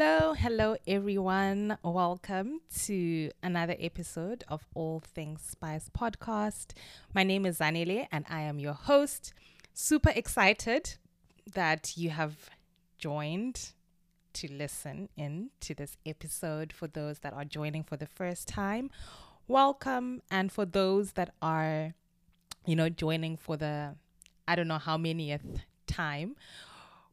Hello, hello everyone. Welcome to another episode of All Things Spice podcast. My name is Zanele and I am your host. Super excited that you have joined to listen in to this episode. For those that are joining for the first time, welcome. And for those that are, you know, joining for the I don't know how manyth time,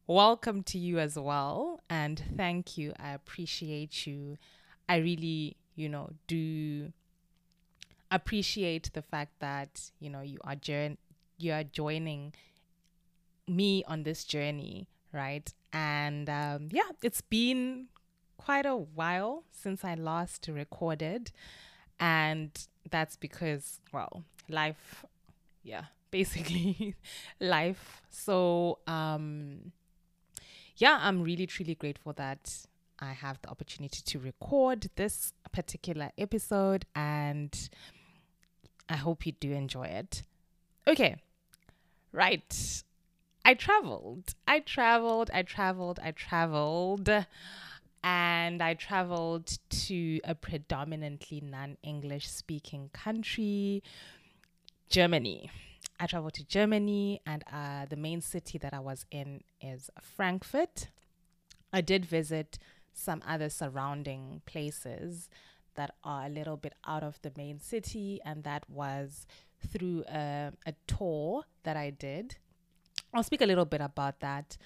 welcome to you as well. And thank you. I appreciate you. I really, you know, do appreciate the fact that, you know, you are jour- you are joining me on this journey, right? And um, yeah, it's been quite a while since I last recorded. And that's because, well, life, yeah, basically life. So, um, yeah, I'm really, truly grateful that I have the opportunity to record this particular episode and I hope you do enjoy it. Okay, right. I traveled. I traveled. I traveled. I traveled. And I traveled to a predominantly non English speaking country, Germany. I traveled to Germany, and uh, the main city that I was in is Frankfurt. I did visit some other surrounding places that are a little bit out of the main city, and that was through a, a tour that I did. I'll speak a little bit about that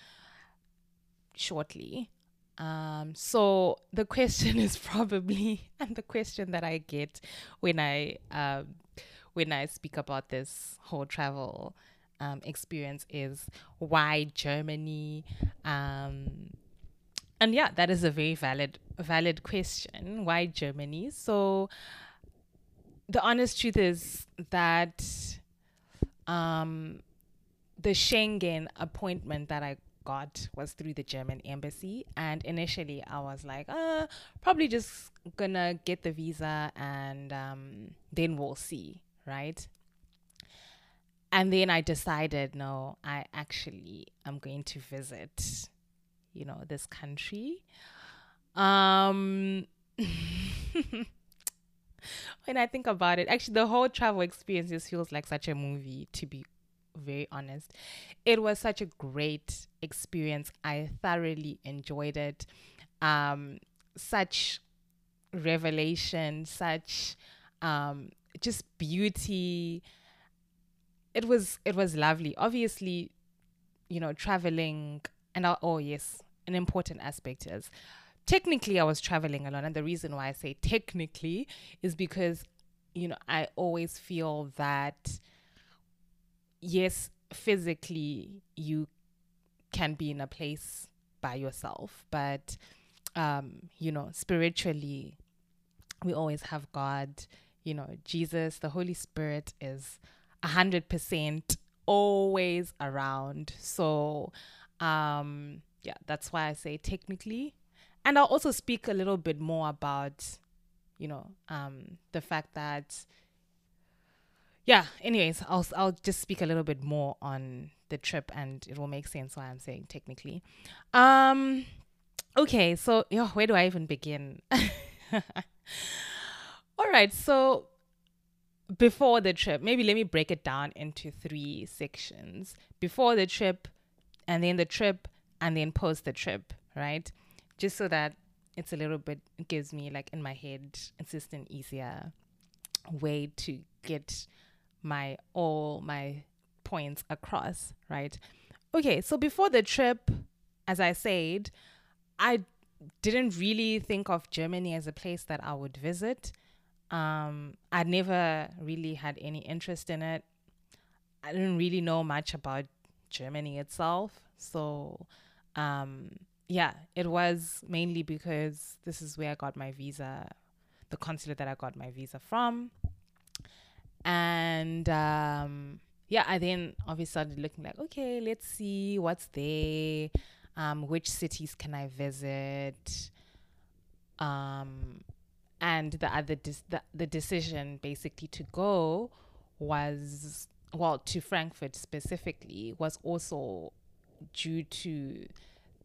shortly. Um, so the question is probably, and the question that I get when I um, when I speak about this whole travel um, experience is why Germany? Um, and yeah, that is a very valid valid question. Why Germany? So the honest truth is that um, the Schengen appointment that I got was through the German embassy. And initially, I was like, uh, probably just gonna get the visa and um, then we'll see right? And then I decided, no, I actually am going to visit, you know, this country. Um, when I think about it, actually, the whole travel experience just feels like such a movie, to be very honest. It was such a great experience. I thoroughly enjoyed it. Um, such revelation, such um, just beauty. It was it was lovely. Obviously, you know, traveling and I, oh yes, an important aspect is technically I was traveling alone, and the reason why I say technically is because you know I always feel that yes, physically you can be in a place by yourself, but um, you know, spiritually we always have God you know, Jesus, the Holy Spirit is a hundred percent always around. So, um, yeah, that's why I say technically. And I'll also speak a little bit more about, you know, um, the fact that, yeah. Anyways, I'll I'll just speak a little bit more on the trip, and it will make sense why I'm saying technically. Um, okay, so yeah, where do I even begin? All right, so before the trip, maybe let me break it down into three sections. Before the trip, and then the trip, and then post the trip, right? Just so that it's a little bit it gives me like in my head, it's just an easier way to get my all my points across, right? Okay, so before the trip, as I said, I didn't really think of Germany as a place that I would visit. Um, I never really had any interest in it. I didn't really know much about Germany itself. So, um, yeah, it was mainly because this is where I got my visa, the consulate that I got my visa from. And um, yeah, I then obviously started looking like, okay, let's see what's there. Um, which cities can I visit? Um, and the other dis- the, the decision basically to go was well to Frankfurt specifically was also due to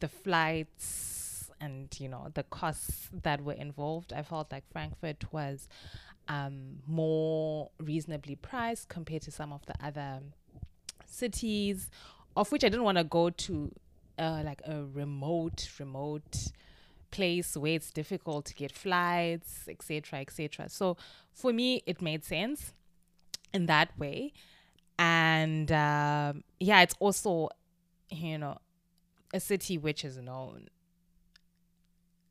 the flights and you know the costs that were involved, I felt like Frankfurt was um, more reasonably priced compared to some of the other cities, of which I didn't want to go to uh, like a remote, remote place where it's difficult to get flights, etc., etc. So for me, it made sense in that way, and um, yeah, it's also you know a city which is known,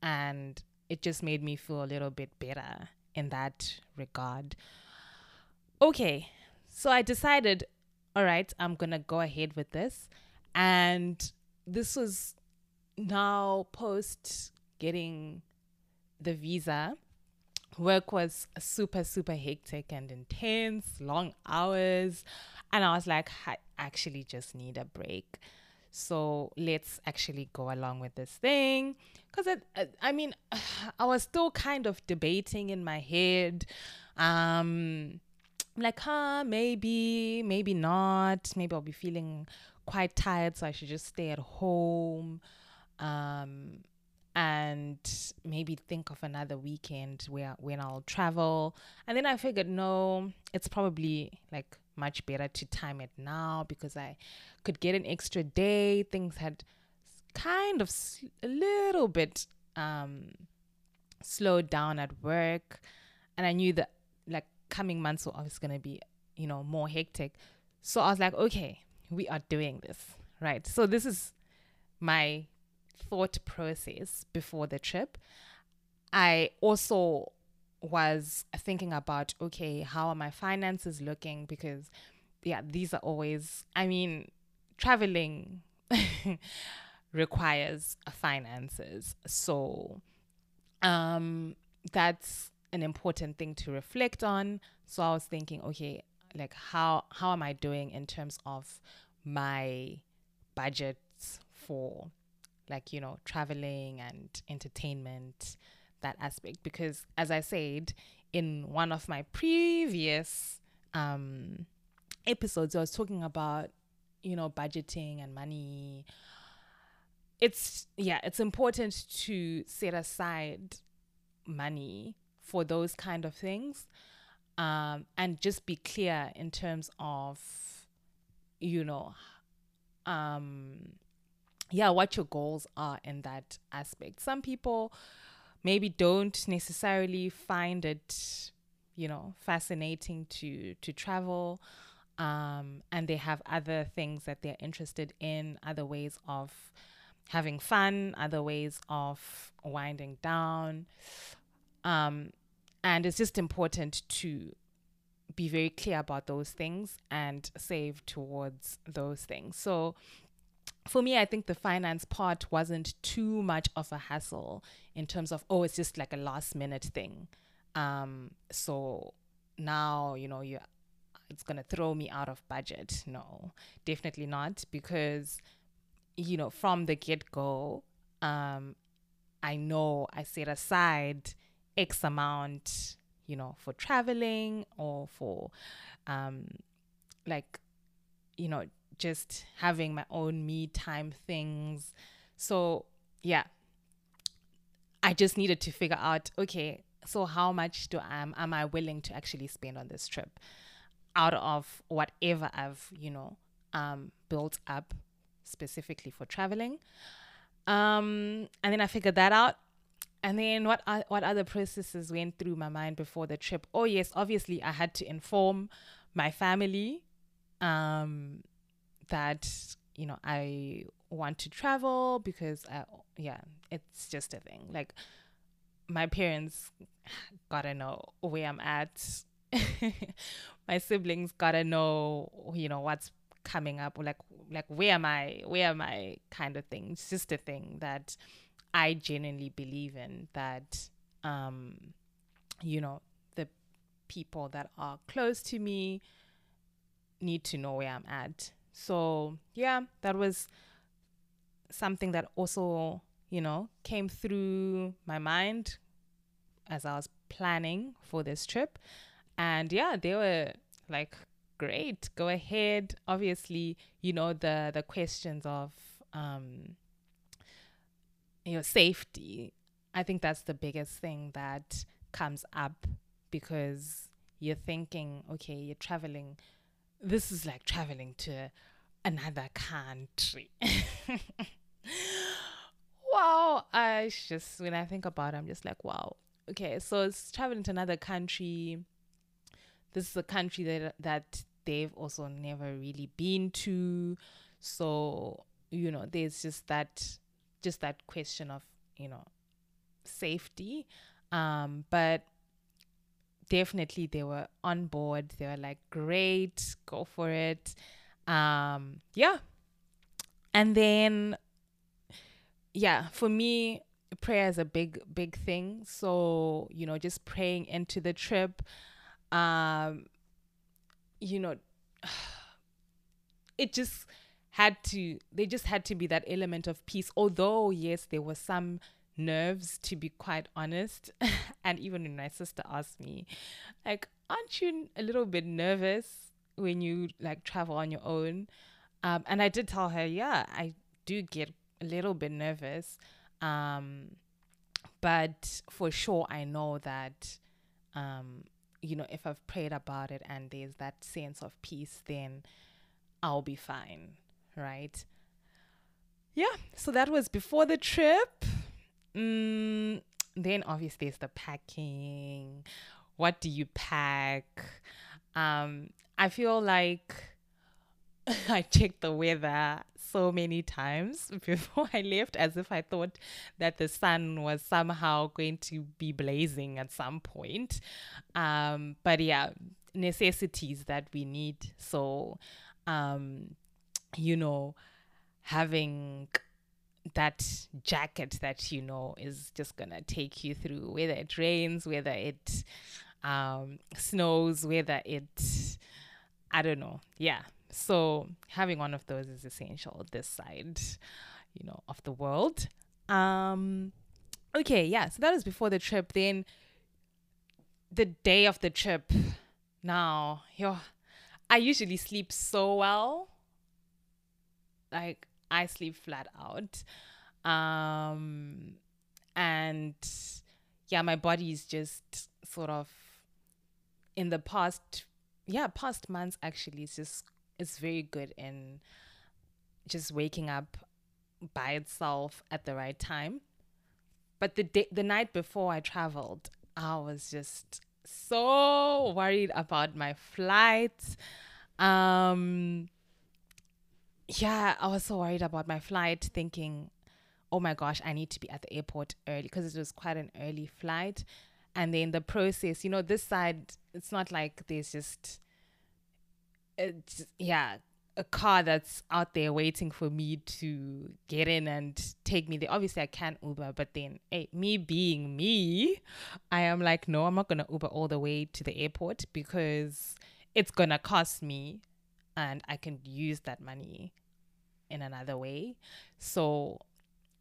and it just made me feel a little bit better in that regard. Okay, so I decided, all right, I'm gonna go ahead with this, and this was now post getting the visa. Work was super, super hectic and intense, long hours. And I was like, I actually just need a break. So let's actually go along with this thing. Because, I mean, I was still kind of debating in my head. Um, like, huh, maybe, maybe not. Maybe I'll be feeling quite tired, so I should just stay at home. Um, and maybe think of another weekend where when I'll travel. And then I figured, no, it's probably like much better to time it now because I could get an extra day. Things had kind of a little bit um, slowed down at work, and I knew that like coming months were always to be, you know, more hectic. So I was like, okay, we are doing this, right? So this is my thought process before the trip. I also was thinking about okay, how are my finances looking? Because, yeah, these are always, I mean, traveling requires finances. So, um, that's an important thing to reflect on. So I was thinking, okay, like how how am I doing in terms of my budgets for like you know traveling and entertainment that aspect. Because as i said in one of my previous um episodes i was talking about you know budgeting and money. It's yeah it's important to set aside money for those kind of things um and just be clear in terms of you know um yeah, what your goals are in that aspect. Some people maybe don't necessarily find it, you know, fascinating to to travel. Um, and they have other things that they're interested in, other ways of having fun, other ways of winding down. Um, and it's just important to be very clear about those things and save towards those things. So for me, I think the finance part wasn't too much of a hassle in terms of, oh, it's just like a last minute thing. Um, so now, you know, you it's going to throw me out of budget. No, definitely not. Because, you know, from the get go, um, I know I set aside X amount, you know, for traveling or for, um, like, you know, just having my own me time things. So, yeah. I just needed to figure out okay, so how much do I am I willing to actually spend on this trip out of whatever I've, you know, um, built up specifically for traveling. Um, and then I figured that out. And then what uh, what other processes went through my mind before the trip? Oh yes, obviously I had to inform my family um, that you know I want to travel because I, yeah, it's just a thing. Like my parents gotta know where I'm at. my siblings gotta know, you know, what's coming up. Like like where am I? Where am I? Kind of thing. It's just a thing that I genuinely believe in. That um, you know, the people that are close to me need to know where I'm at so, yeah, that was something that also, you know, came through my mind as I was planning for this trip. And yeah, they were like, great, go ahead. Obviously, you know, the, the questions of, um, you know safety i think that's the biggest thing that comes up because you're thinking okay you're traveling this is like traveling to another country. Wow i just when i think about it i'm just like wow. Okay so it's traveling to another country. This is a country that that they've also never really been to. So you know there's just that just that question of you know safety. Um but definitely they were on board. They were like great go for it. Um yeah. And then yeah for me prayer is a big big thing. So you know just praying into the trip um you know it just had to they just had to be that element of peace. Although yes there was some nerves to be quite honest and even when my sister asked me like aren't you a little bit nervous when you like travel on your own um, and i did tell her yeah i do get a little bit nervous um, but for sure i know that um, you know if i've prayed about it and there's that sense of peace then i'll be fine right? Yeah, so that was before the trip. Mm, then obviously there's the packing. What do you pack? Um, I feel like I checked the weather so many times before I left, as if I thought that the sun was somehow going to be blazing at some point. Um, but yeah, necessities that we need. So, um, you know, having that jacket that you know is just gonna take you through whether it rains whether it um, snows whether it i don't know. Yeah. So having one of those is essential this side you know of the world. Um okay yeah so that was before the trip. Then the day of the trip now yo i usually sleep so well. Like I sleep flat out. Um and yeah, my body is just sort of in the past yeah, past months actually it's just it's very good in just waking up by itself at the right time. But the day the night before I traveled, I was just so worried about my flight. Um yeah, I was so worried about my flight, thinking, oh my gosh, I need to be at the airport early because it was quite an early flight. And then the process, you know, this side, it's not like there's just, it's, yeah, a car that's out there waiting for me to get in and take me there. Obviously, I can Uber, but then, hey, me being me, I am like, no, I'm not gonna Uber all the way to the airport because it's gonna cost me and I can use that money in another way. So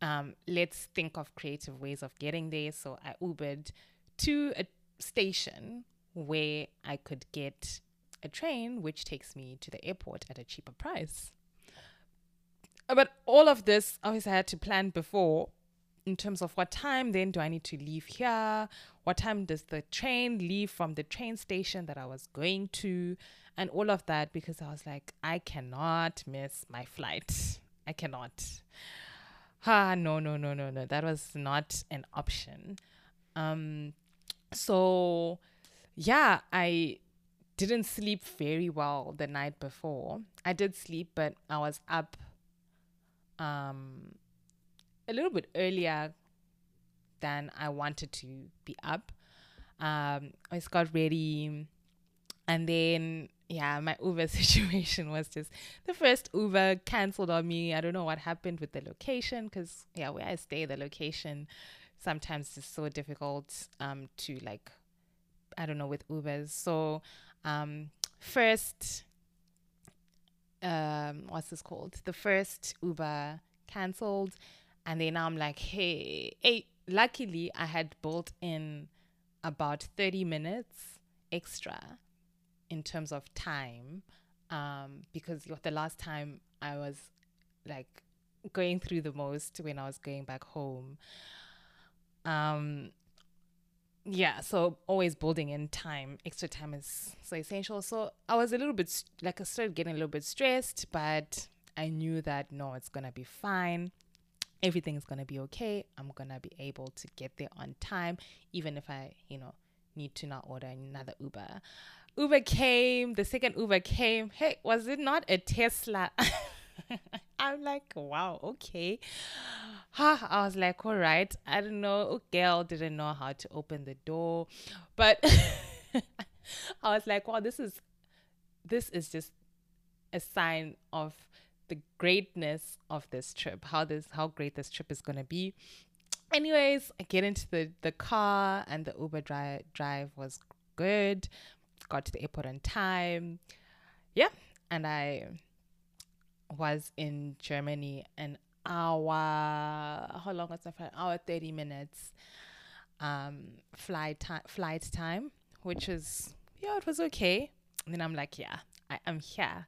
um, let's think of creative ways of getting there. So I Ubered to a station where I could get a train which takes me to the airport at a cheaper price. But all of this, obviously, I had to plan before in terms of what time then do I need to leave here? What time does the train leave from the train station that I was going to? and all of that because I was like, I cannot miss my flight. I cannot. Ah, no, no, no, no, no. That was not an option. Um, so yeah, I didn't sleep very well the night before. I did sleep, but I was up um a little bit earlier than I wanted to be up. Um, I just got ready and then yeah, my Uber situation was just the first Uber canceled on me. I don't know what happened with the location because yeah, where I stay, the location sometimes is so difficult um to like I don't know with Ubers. So um first um what's this called? The first Uber canceled and then I'm like, hey, hey, luckily I had built in about 30 minutes extra in terms of time um, because the last time I was like going through the most when I was going back home. Um, yeah, so always building in time, extra time is so essential. So I was a little bit like I started getting a little bit stressed, but I knew that no, it's gonna be fine. Everything's gonna be okay. I'm gonna be able to get there on time, even if I, you know, need to not order another Uber. Uber came, the second Uber came. Hey, was it not a Tesla? I'm like, wow, okay. Ha, I was like, all right. I don't know. Girl didn't know how to open the door. But I was like, wow, this is this is just a sign of the greatness of this trip. How this how great this trip is gonna be. Anyways, I get into the, the car and the Uber drive drive was good. Got to the airport on time. Yeah. And I was in Germany an hour. How long was my flight? Hour thirty minutes. Um, flight time, flight time, which is yeah, it was okay. And then I'm like, yeah, I am here.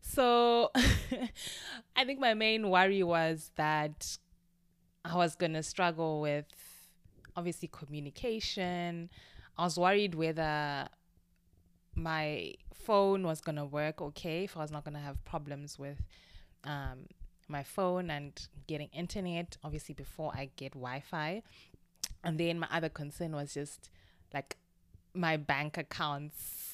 So I think my main worry was that I was gonna struggle with obviously communication. I was worried whether my phone was gonna work okay, if I was not gonna have problems with um, my phone and getting internet, obviously before I get Wi-Fi. And then my other concern was just like my bank accounts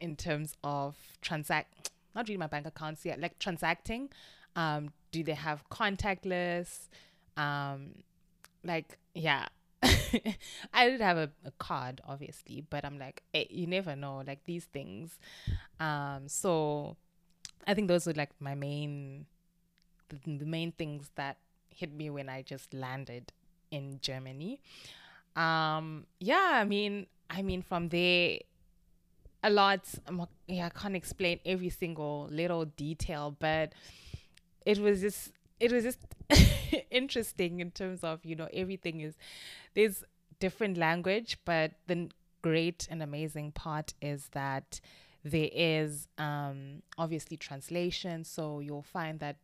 in terms of transact not really my bank accounts yet, like transacting. Um, do they have contactless? Um, like yeah, I did have a, a, card, obviously, but I'm like, hey, you never know, like these things. Um, so I think those were like my main, the, the main things that hit me when I just landed in Germany. Um, yeah, I mean, I mean, from there, a lot. Yeah, I can't explain every single little detail, but it was just, it was just interesting in terms of you know everything is there's different language, but the great and amazing part is that there is um, obviously translation. So you'll find that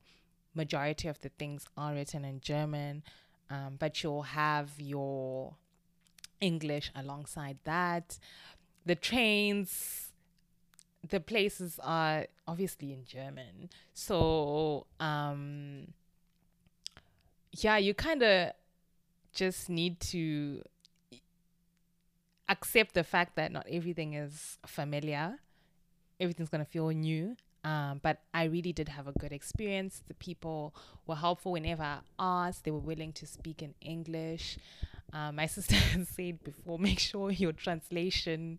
majority of the things are written in German, um, but you'll have your English alongside that. The trains, the places are obviously in German. So um, yeah, you kind of just need to accept the fact that not everything is familiar. Everything's going to feel new. Um, but I really did have a good experience. The people were helpful whenever I asked. They were willing to speak in English. Um, my sister said before, make sure your translation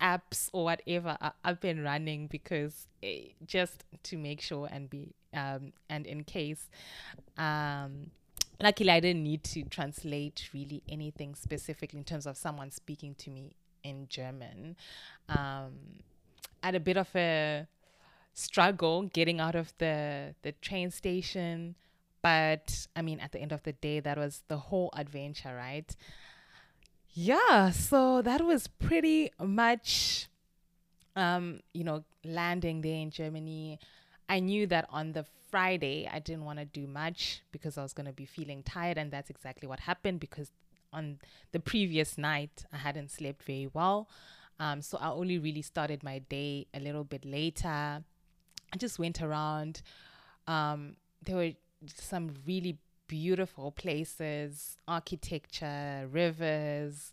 apps or whatever are up and running because eh, just to make sure and be um, and in case um, luckily I didn't need to translate really anything specifically in terms of someone speaking to me in German. Um, I had a bit of a struggle getting out of the the train station, but I mean, at the end of the day, that was the whole adventure, right? Yeah, so that was pretty much, um, you know, landing there in Germany. I knew that on the Friday, I didn't want to do much because I was going to be feeling tired. And that's exactly what happened because on the previous night, I hadn't slept very well. Um, so I only really started my day a little bit later. I just went around. Um, there were some really beautiful places, architecture, rivers,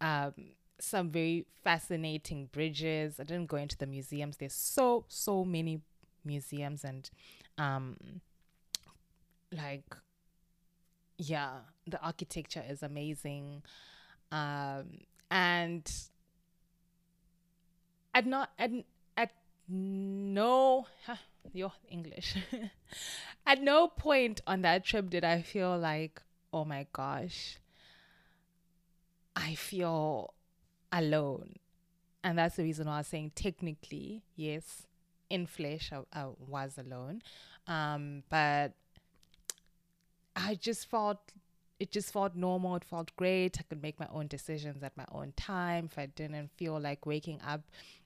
um, some very fascinating bridges. I didn't go into the museums. There's so, so many museums and um like yeah the architecture is amazing um and at not at at no huh, your english at no point on that trip did i feel like oh my gosh i feel alone and that's the reason why i was saying technically yes in flesh I, I was alone um, but I just felt it just felt normal. It felt great. I could make my own decisions at my own time. If I didn't feel like waking up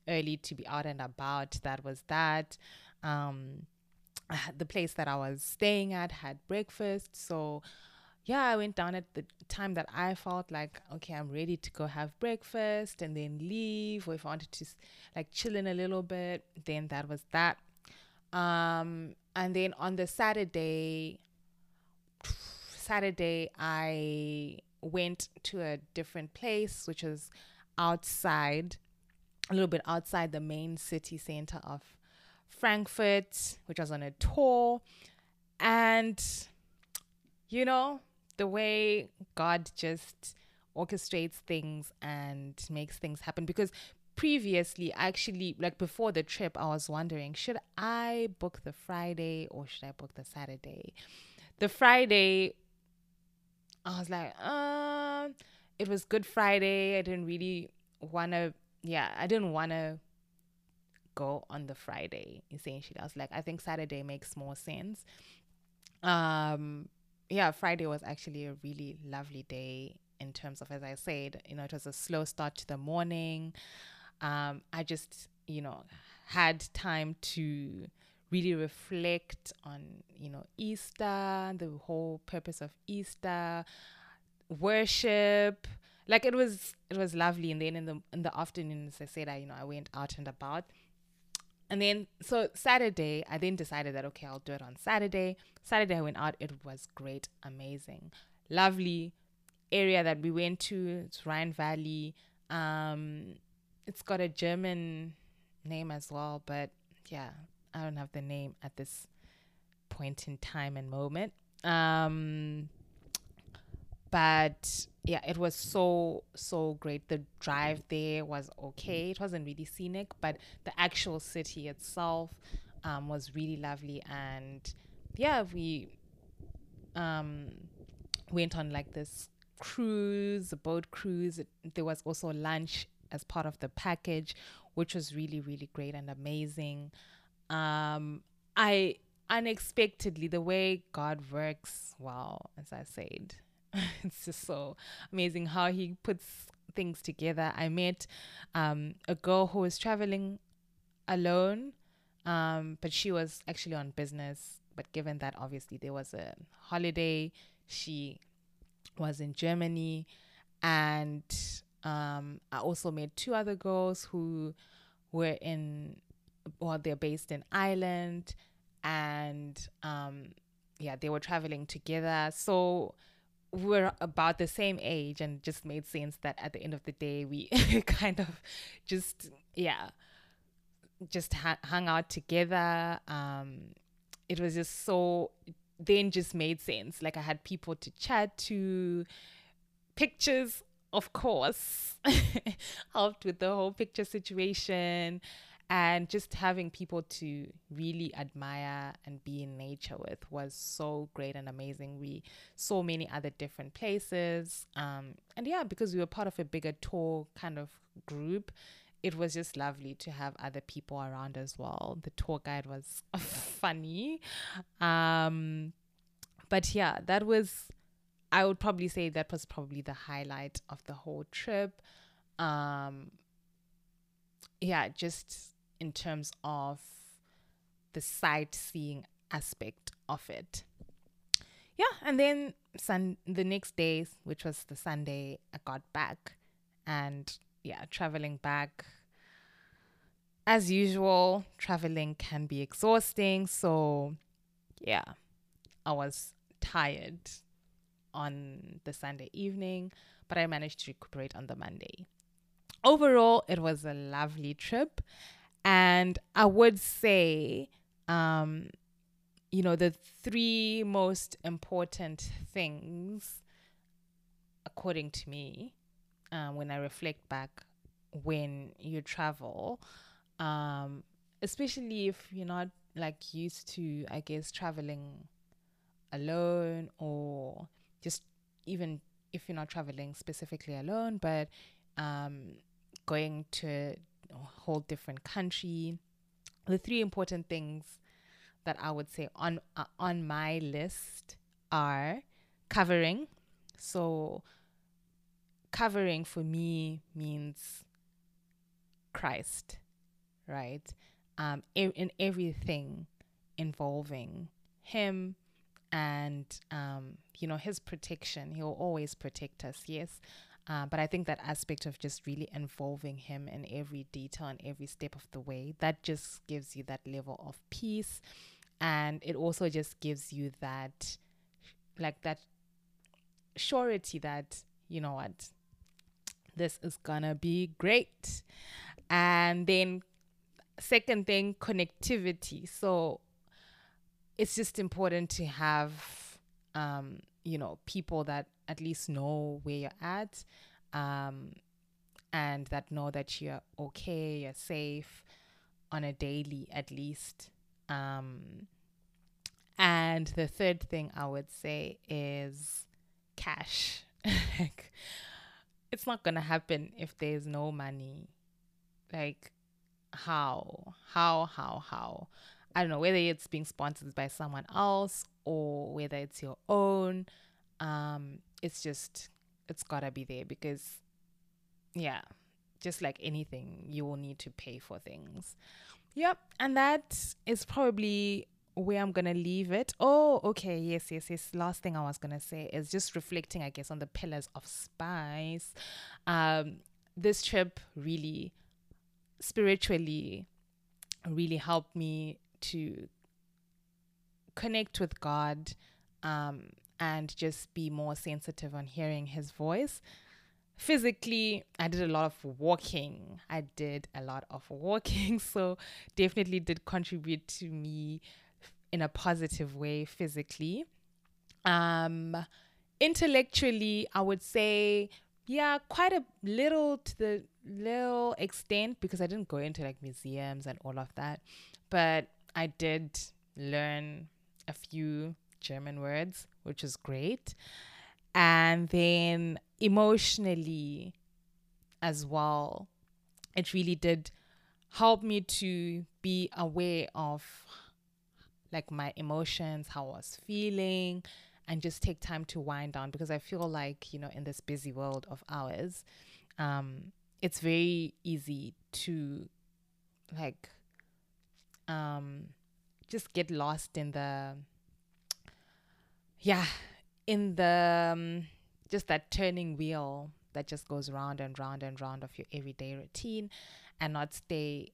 early to be out and about, that was that. Um, the place that I was staying at had breakfast. So, yeah, I went down at the time that I felt like, okay, I'm ready to go have breakfast and then leave. Or if I wanted to like chill in a little bit, then that was that. Um, and then on the Saturday, Saturday, I went to a different place, which was outside, a little bit outside the main city center of Frankfurt, which was on a tour. And, you know, the way God just orchestrates things and makes things happen. Because previously, actually, like before the trip, I was wondering should I book the Friday or should I book the Saturday? The Friday, I was like, um, uh, it was Good Friday. I didn't really want to, yeah, I didn't want to go on the Friday, essentially. I was like, I think Saturday makes more sense. Um, yeah, Friday was actually a really lovely day in terms of, as I said, you know, it was a slow start to the morning. Um, I just, you know, had time to really reflect on, you know, Easter, the whole purpose of Easter, worship. Like it was, it was lovely. And then in the in the afternoon, as I said, I, you know, I went out and about. And then, so Saturday, I then decided that, okay, I'll do it on Saturday. Saturday, I went out. It was great, amazing, lovely area that we went to. It's Rhine Valley. Um, it's got a German name as well, but yeah, I don't have the name at this point in time and moment. Um, but yeah, it was so so great. The drive there was okay. It wasn't really scenic, but the actual city itself um, was really lovely. And yeah, we um, went on like this cruise, a boat cruise. There was also lunch as part of the package, which was really really great and amazing. Um, I unexpectedly the way God works. Wow, as I said it's just so amazing how he puts things together. I met um, a girl who was traveling alone, um, but she was actually on business. But given that obviously there was a holiday, she was in Germany. And um, I also met two other girls who were in, well, they're based in Ireland. And um, yeah, they were traveling together. So, we're about the same age and just made sense that at the end of the day we kind of just yeah just ha- hung out together. Um it was just so then just made sense. Like i had people to chat to pictures of course. Helped with the whole picture situation and just having people to really admire and be in nature with was so great and amazing. We saw many other different places um, and yeah because we were part of a bigger tour kind of group it was just lovely to have other people around as well. The tour guide was funny um, but yeah that was i would probably say that was probably the highlight of the whole trip. Um, yeah just in terms of the sightseeing aspect of it. Yeah, and then sun the next day, which was the Sunday, I got back and yeah, traveling back as usual, traveling can be exhausting, so yeah, I was tired on the Sunday evening, but I managed to recuperate on the Monday. Overall, it was a lovely trip and I would say, um, you know, the three most important things, according to me, uh, when I reflect back when you travel, um, especially if you're not like used to, I guess, traveling alone or just even if you're not traveling specifically alone, but um, going to whole different country. The three important things that I would say on uh, on my list are covering. So covering for me means Christ, right? Um, in everything involving him and um, you know his protection he'll always protect us yes uh, but i think that aspect of just really involving him in every detail and every step of the way that just gives you that level of peace. And it also just gives you that like that surety that you know what? This is gonna be great. And then second thing connectivity. So it's just important to have um you know people that at least know where you're at um and that know that you're okay you're safe on a daily at least. Um and the third thing i would say is cash. It's not gonna happen if there's no money. Like how? How how how? I don't know whether it's being sponsored by someone else or whether it's your own um it's just it's gotta be there because yeah just like anything you will need to pay for things yep and that is probably where I'm gonna leave it. Oh, okay, yes, yes, yes. Last thing I was gonna say is just reflecting, I guess, on the pillars of spice. Um, this trip really, spiritually, really helped me to connect with God, um, and just be more sensitive on hearing His voice. Physically, I did a lot of walking. I did a lot of walking, so definitely did contribute to me in a positive way physically. Um, intellectually, I would say, yeah, quite a little to the little extent because I didn't go into like museums and all of that, but I did learn a few German words, which is great. And then emotionally as well, it really did help me to be aware of like my emotions, how I was feeling, and just take time to wind down because I feel like, you know, in this busy world of ours, um, it's very easy to like um just get lost in the yeah in the um, just that turning wheel that just goes round and round and round of your everyday routine and not stay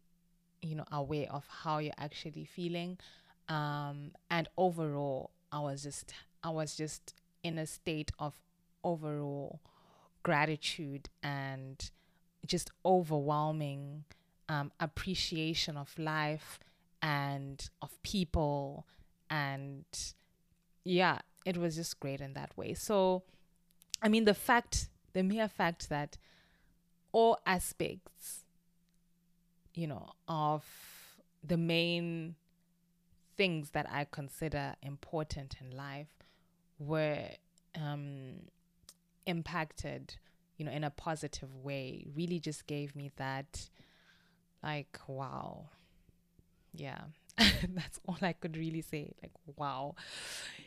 you know aware of how you're actually feeling. Um, and overall i was just i was just in a state of overall gratitude and just overwhelming um, appreciation of life and of people and yeah it was just great in that way so i mean the fact the mere fact that all aspects you know of the main things that I consider important in life were um, impacted, you know, in a positive way, really just gave me that, like, wow. Yeah, that's all I could really say. Like, wow.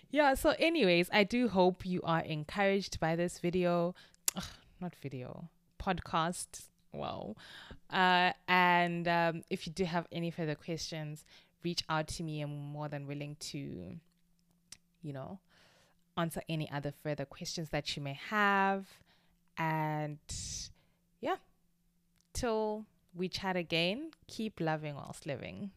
Yeah, so, anyways, I do hope you are encouraged by this video. Ugh, not video, podcast. Wow. Uh, and um, if you do have any further questions, reach out to me. I'm more than willing to, you know, answer any other further questions that you may have. And yeah, till we chat again, keep loving whilst living.